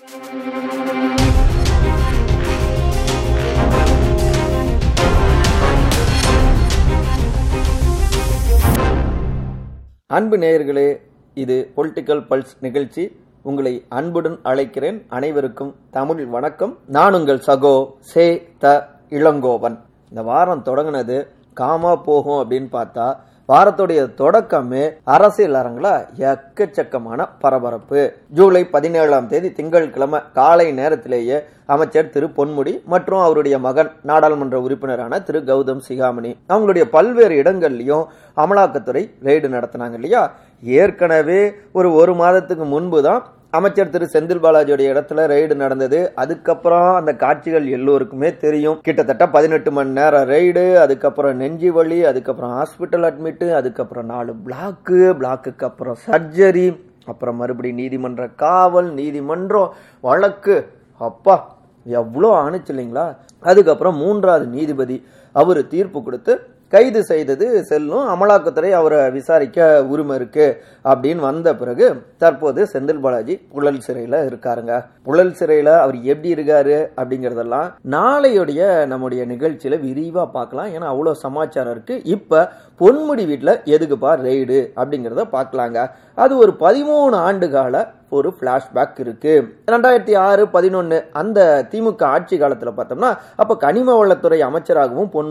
அன்பு நேயர்களே இது பொலிட்டிக்கல் பல்ஸ் நிகழ்ச்சி. உங்களை அன்புடன் அழைக்கிறேன். அனைவருக்கும் தமிழ் வணக்கம். நான் உங்கள் சகோ சே த இளங்கோவன். இந்த வாரம் தொடங்கினது காமா போகும் அப்படின்னு பார்த்தா வாரத்துடைய தொடக்கமே அரசியல் அரங்குல எக்கச்சக்கமான பரபரப்பு. ஜூலை பதினேழாம் தேதி திங்கட்கிழமை காலை நேரத்திலேயே அமைச்சர் திரு பொன்முடி மற்றும் அவருடைய மகன் நாடாளுமன்ற உறுப்பினரான திரு கௌதம் சிகாமணி அவங்களுடைய பல்வேறு இடங்கள்லயும் அமலாக்கத்துறை ரெய்டு நடத்தினாங்க இல்லையா? ஏற்கனவே ஒரு ஒரு மாதத்துக்கு முன்பு தான் அமைச்சர் திரு செந்தில் பாலாஜியோட இடத்துல ரெய்டு நடந்தது. அதுக்கப்புறம் அந்த காட்சிகள் எல்லோருக்குமே தெரியும். கிட்டத்தட்ட பதினெட்டு மணி நேரம் ரெய்டு அதுக்கப்புறம் நெஞ்சி வலி அதுக்கப்புறம் ஹாஸ்பிட்டல் அட்மிட் அதுக்கப்புறம் நாலு பிளாக்கு பிளாக்குக்கு அப்புறம் சர்ஜரி அப்புறம் மறுபடியும் நீதிமன்ற காவல் நீதிமன்றம் வழக்கு. அப்பா எவ்வளோ ஆணுச்சு இல்லைங்களா? அதுக்கப்புறம் மூன்றாவது நீதிபதி அவர் தீர்ப்பு கொடுத்து கைது செய்தது செல்லும். அமலாக்கத்துறை அவரை விசாரிக்க உரிமை இருக்கு அப்படின்னு வந்த பிறகு தற்போது செந்தில் பாலாஜி புழல் சிறையில இருக்காருங்க. புழல் சிறையில அவர் எப்படி இருக்காரு அப்படிங்கறதெல்லாம் நாளையுடைய நம்முடைய நிகழ்ச்சியில விரிவா பார்க்கலாம். ஏன்னா அவ்வளவு சமாச்சாரம் இருக்கு. இப்ப பொன்முடி வீட்டுல எதுக்குப்பா ரெய்டு அப்படிங்கறத பார்க்கலாங்க. அது ஒரு பதிமூணு ஆண்டு கால ஒரு பிளாஷ்பேக் இருக்கு. ரெண்டாயிரத்தி ஆறு பதினொன்னு அந்த திமுக ஆட்சி காலத்துல பார்த்தோம்னா அப்ப கனிம வளத்துறை அமைச்சராகவும் பொன்முடி